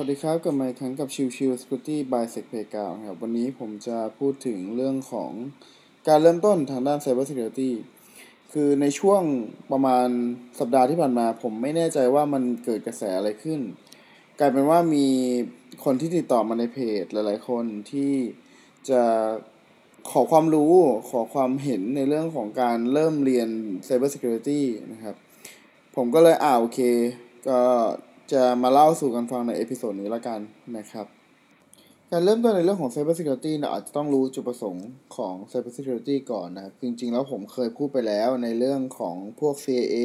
วัสดีครับกลับมาอีกครั้งกับชิวชิวสกูตี้บายเซ็กเพกาวครับวันนี้ผมจะพูดถึงเรื่องของการเริ่มต้นทางด้าน Cyber Security คือในช่วงประมาณสัปดาห์ที่ผ่านมา ผมไม่แน่ใจว่ามันเกิดกระแสอะไรขึ้น กลายเป็นว่ามีคนที่ติดต่อมาในเพจหลายๆคนที่จะขอความรู้ขอความเห็นในเรื่องของการเริ่มเรียน Cyber Security นะครับ ผมก็เลยอ่าโอเค ก็ จะมาเล่าสู่กันฟังใน episode นี้ละกันนะครับการเริ่มต้นในเรื่องของ Cyber Security เราอาจจะต้องรู้จุดประสงค์ของ Cyber Security ก่อนนะครับ จริงๆ แล้วผมเคยพูดไปแล้วในเรื่องของพวก CIA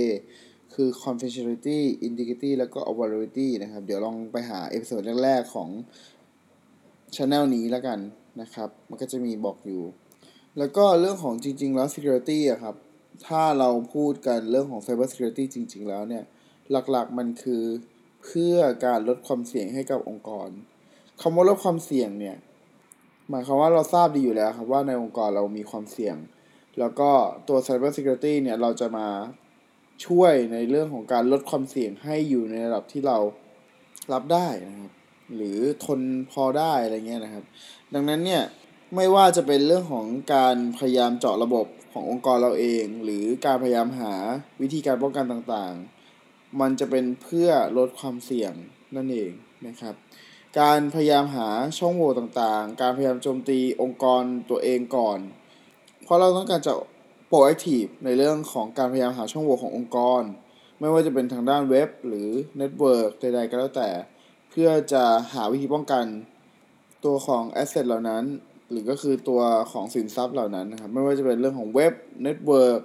คือ Confidentiality Integrity แล้วก็ Availability นะครับ เดี๋ยวลองไปหา episode แรกๆ ของ Channel นี้แล้วกันนะครับ มันก็จะมีบอกอยู่ แล้วก็เรื่องของจริง ๆ แล้ว Security อะครับ ถ้าเราพูดกันเรื่องของ Cyber Security จริง ๆ แล้วเนี่ย หลักๆ มันคือ เพื่อการลดความเสี่ยงให้กับองค์กรคำว่าลดความเสี่ยงเนี่ยหมายความว่าเราทราบดีอยู่แล้วครับว่าในองค์กรเรามีความเสี่ยง แล้วก็ตัว Cyber Security เนี่ยเราจะมาช่วยในเรื่องของการลดความเสี่ยงให้อยู่ในระดับที่เรารับได้นะครับ หรือทนพอได้อะไรเงี้ยนะครับ ดังนั้นเนี่ยไม่ว่าจะเป็นเรื่องของการพยายามเจาะระบบขององค์กรเราเอง หรือการพยายามหาวิธีการป้องกันต่างๆ มันจะเป็นเพื่อลดความเสี่ยงนั่นเองนะครับ การพยายามหาช่องโหว่ต่างๆ การพยายามโจมตีองค์กรตัวเองก่อน เพราะเราต้องการจะ proactive ในเรื่องของการพยายามหาช่องโหว่ขององค์กร ไม่ว่าจะเป็นทางด้านเว็บหรือ network ใดๆก็แล้วแต่ เพื่อจะหาวิธีป้องกันตัวของ asset เหล่านั้น หรือก็คือตัวของสินทรัพย์เหล่านั้นนะครับ ไม่ว่าจะเป็นเรื่องของเว็บ network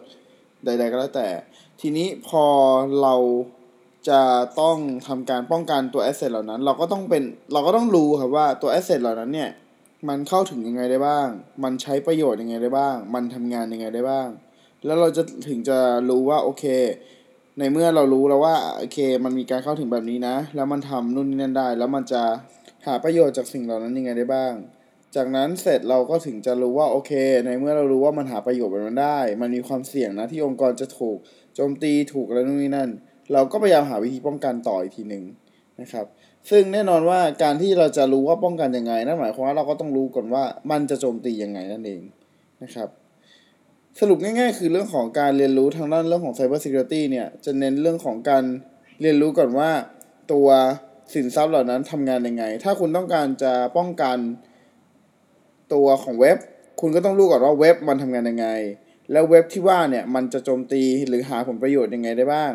ใด ๆ ก็แล้วแต่ ทีนี้พอเราจะต้องทำการป้องกันตัว asset เหล่านั้น เราก็ต้องเป็นเราก็ต้องรู้ครับว่าตัว asset เหล่านั้นเนี่ยมันเข้าถึงยังไงได้บ้าง มันใช้ประโยชน์ยังไงได้บ้าง มันทำงานยังไงได้บ้าง แล้วเราจะถึงจะรู้ว่าโอเค ในเมื่อเรารู้แล้วว่าโอเค มันมีการเข้าถึงแบบนี้นะ แล้วมันทำนู่นนี่นั่นได้ แล้วมันจะหาประโยชน์จากสิ่งเหล่านั้นยังไงได้บ้าง จากนั้นเสร็จเราก็ถึงจะรู้ว่าโอเค ในเมื่อเรารู้ว่ามันหาประโยชน์แบบนั้นได้ มันมีความเสี่ยงนะที่องค์กรจะถูกโจมตีถูกอะไรนู่นนี่นั่น เราก็พยายามหาวิธีป้องกันต่ออีกทีหนึ่งนะครับซึ่งแน่นอนว่าการที่เราจะรู้ว่าป้องกันยังไงนั่นหมายความว่าเราก็ต้องรู้ก่อนว่ามันจะโจมตียังไงนั่นเองนะครับ สรุปง่ายๆ คือเรื่องของการเรียนรู้ทางด้านเรื่องของ Cyber Security เนี่ยจะเน้นเรื่องของการเรียนรู้ก่อนว่าตัวสินทรัพย์เหล่านั้นทำงานยังไง ถ้าคุณต้องการจะป้องกัน ตัวของเว็บ คุณก็ต้องรู้ก่อนว่าเว็บมันทำงานยังไง แล้วเว็บที่ว่าเนี่ยมันจะโจมตีหรือหาผลประโยชน์ยังไงได้บ้าง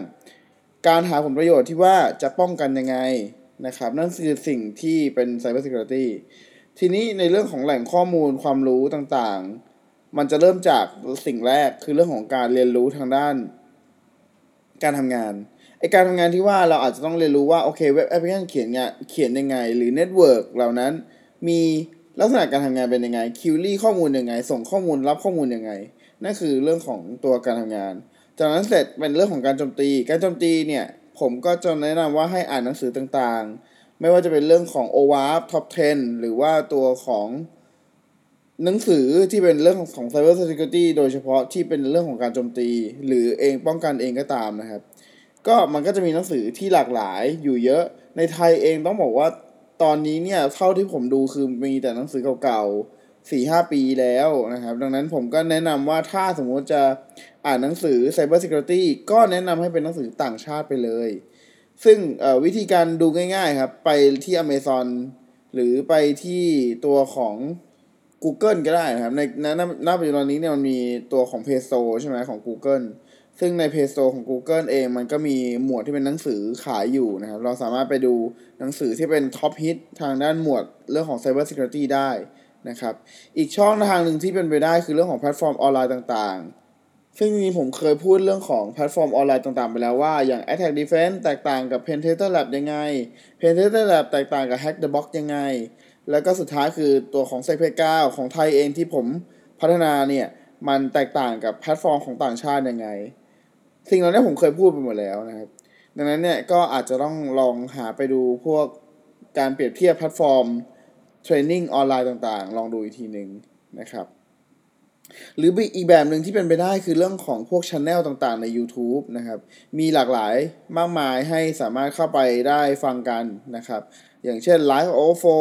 การหาผลประโยชน์ที่ว่าจะป้องกันยังไงนะครับ นั่นคือสิ่งที่เป็น Cyber Security ทีนี้ในเรื่องของแหล่งข้อมูลความรู้ต่างๆ มันจะเริ่มจากสิ่งแรกคือเรื่องของการเรียนรู้ทางด้าน การทำงานไอการทำงานที่ว่าเราอาจจะต้องเรียนรู้ว่าโอเคเว็บแอปพลิเคชันเขียนงานเขียนยังไง หรือ network เหล่านั้นมี ลักษณะการทำงานเป็นยังไง query ข้อมูลยังไง ส่งข้อมูลรับข้อมูลยังไง นั่นคือเรื่องของตัวการทำงาน จากนั้นเสร็จเป็นเรื่องของการโจมตี การโจมตีเนี่ย ผมก็จะแนะนำว่าให้อ่านหนังสือต่างๆ ไม่ว่าจะเป็นเรื่องของ o w a p Top 10 หรือว่าตัวของหนังสือที่เป็นเรื่องของ Cyber Security โดยเฉพาะที่เป็นเรื่องของการโจมตี หรือเองป้องกันเองก็ตามนะครับ ก็มันก็จะมีหนังสือที่หลากหลายอยู่เยอะในไทยเองต้องบอกว่า ตอนนี้เนี่ยเท่าที่ผมดูคือมีแต่หนังสือเก่าๆสี่ห้าปีแล้วนะครับ ดังนั้นผมก็แนะนำว่าถ้าสมมติจะอ่านหนังสือ Cyber Security ก็แนะนำให้เป็นหนังสือต่างชาติไปเลย ซึ่งวิธีการดูง่ายๆครับ ไปที่ Amazon หรือไปที่ตัวของ Google ก็ได้นะครับ ในณณปัจจุบันนี้เนี่ยมันมีตัวของ Play Store ใช่ไหมของ Google ซึ่งใน Play Store ของ Google เองมันก็มีหมวดที่เป็นหนังสือขายอยู่นะครับ เราสามารถไปดูหนังสือที่เป็น top hit ทางด้านหมวดเรื่องของ Cyber Security ได้นะครับ อีกช่องทางหนึ่งที่เป็นไปได้คือเรื่องของแพลตฟอร์มออนไลน์ต่างๆ ซึ่งจริงๆผมเคยพูดเรื่องของแพลตฟอร์มออนไลน์ต่างๆ ไปแล้วว่าอย่าง Attack Defense แตกต่างกับ Pen Tester Lab ยังไง Pen Tester Lab แตกต่างกับ Hack the Box ยังไง แล้วก็สุดท้ายคือตัวของ s e c p 9ของไทยเองที่ผมพัฒนาเนี่ยมันแตกต่างกับแพลตฟอร์มของต่างชาติยังไง สิ่งเหล่านี้ผมเคยพูดไปหมดแล้วนะครับ ดังนั้นเนี่ยก็อาจจะต้องลองหาไปดูพวกการเปรียบเทียบแพลตฟอร์ม training ออนไลน์ต่างๆ ลองดูอีกทีหนึ่งนะครับ หรืออีกแบบหนึ่งที่เป็นไปได้คือเรื่องของพวกช anel ต่างๆ ใน YouTube นะครับ มีหลากหลายมากมายให้สามารถเข้าไปได้ฟังกันนะครับ อย่างเช่น Live o f o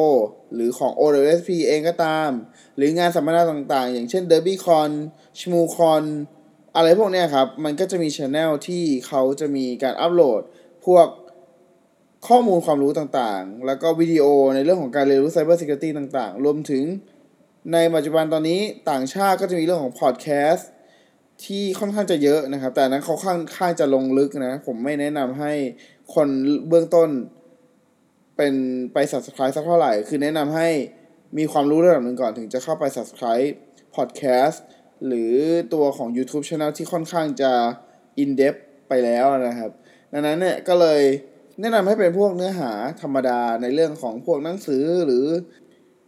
หรือของ OWSP เองก็ตาม หรืองานสัมมนาต่างๆ อย่างเช่น DerbyCon ShmooCon อะไรพวกเนี้ยครับ มันก็จะมีช anel ที่เขาจะมีการอัปโหลด พวกข้อมูลความรู้ต่างๆ แล้วก็วิดีโอในเรื่องของการเรียนรู้ Cyber Security ต่างๆ รวมถึงในปัจจุบันตอนนี้ต่างชาติก็จะมีเรื่องของพอดแคสต์ที่ค่อนข้างจะเยอะนะครับ แต่นั้นเขาค่อนข้างจะลงลึกนะ ผมไม่แนะนำให้คนเบื้องต้นเป็นไป subscribe สักเท่าไหร่ คือแนะนำให้มีความรู้ระดับหนึ่งก่อนถึงจะเข้าไป subscribe podcast หรือตัวของ YouTube Channel ที่ค่อนข้างจะ in depth ไปแล้วนะครับ ดังนั้นเนี่ยก็เลยแนะนำให้เป็นพวกเนื้อหาธรรมดาในเรื่องของพวกหนังสือหรือ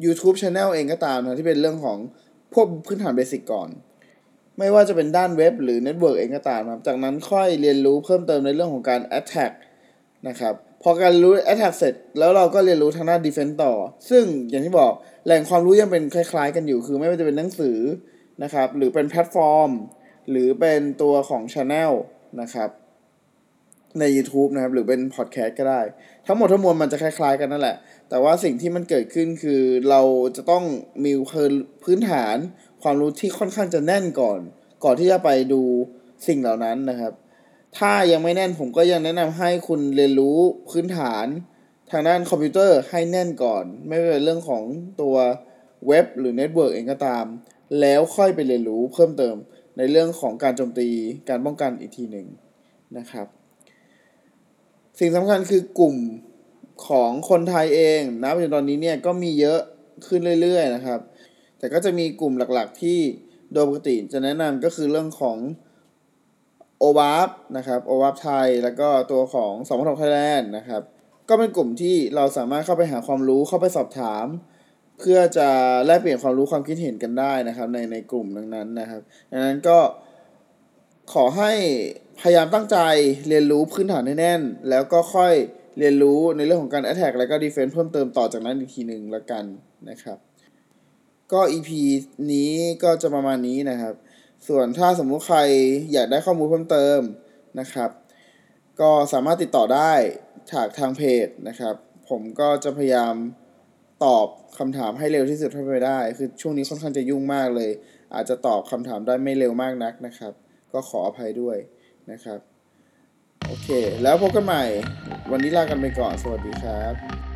YouTube Channel เองก็ตามนะที่เป็นเรื่องของพวกพื้นฐาน basic ก่อน ไม่ว่าจะเป็นด้านเว็บหรือ network เองก็ตามครับ จากนั้นค่อยเรียนรู้เพิ่มเติมในเรื่องของการ attack นะครับพอการรู้ attack เสร็จ แล้วเราก็เรียนรู้ทางด้าน defense ต่อ ซึ่งอย่างที่บอกแหล่งความรู้ยังเป็นคล้าย ๆ กันอยู่คือไม่ว่าจะเป็นหนังสือ นะครับ หรือเป็นแพลตฟอร์ม หรือเป็นตัวของ Channel นะครับใน YouTube นะครับ หรือเป็นพอดแคสต์ก็ได้ ทั้งหมดทั้งมวลมันจะคล้ายๆกันนั่นแหละ แต่ว่าสิ่งที่มันเกิดขึ้นคือเราจะต้องมีพื้นฐานความรู้ที่ค่อนข้างจะแน่นก่อน ก่อนที่จะไปดูสิ่งเหล่านั้นนะครับ ถ้ายังไม่แน่นผมก็ยังแนะนำให้คุณเรียนรู้พื้นฐานทางด้านคอมพิวเตอร์ให้แน่นก่อน ไม่ว่าเรื่องของตัวเว็บหรือ network เองก็ตาม แล้วค่อยไปเรียนรู้เพิ่มเติมในเรื่องของการโจมตีการป้องกันอีกทีหนึ่งนะครับ สิ่งสำคัญคือกลุ่มของคนไทยเองนะปัจจุบันตอนนี้เนี่ยก็มีเยอะขึ้นเรื่อยๆนะครับ แต่ก็จะมีกลุ่มหลักๆที่โดยปกติจะแนะนำก็คือเรื่องของ OWASP นะครับ o w a p ไทยแล้วก็ตัวของสมทไทยแลนด์นะครับ ก็เป็นกลุ่มที่เราสามารถเข้าไปหาความรู้เข้าไปสอบถาม เพื่อจะแลกเปลี่ยนความรู้ความคิดเห็นกันได้นะครับ ในในกลุ่มดังนั้นนะครับดังนั้นก็ขอให้พยายามตั้งใจเรียนรู้พื้นฐานให้แน่น แล้วก็ค่อยเรียนรู้ในเรื่องของการ attack แล้วก็ defense เพิ่มเติมต่อจากนั้นอีกทีหนึ่งละกันนะครับ ก็ EP นี้ก็จะประมาณนี้นะครับ ส่วนถ้าสมมุติใครอยากได้ข้อมูลเพิ่มเติมนะครับ ก็สามารถติดต่อได้จากทางเพจนะครับ ผมก็จะพยายาม ตอบคำถามให้เร็วที่สุดเท่าที่ได้ คือช่วงนี้ค่อนข้างจะยุ่งมากเลย อาจจะตอบคำถามได้ไม่เร็วมากนักนะครับ ก็ขออภัยด้วยนะครับ โอเค แล้วพบกันใหม่ วันนี้ลากันไปก่อน สวัสดีครับ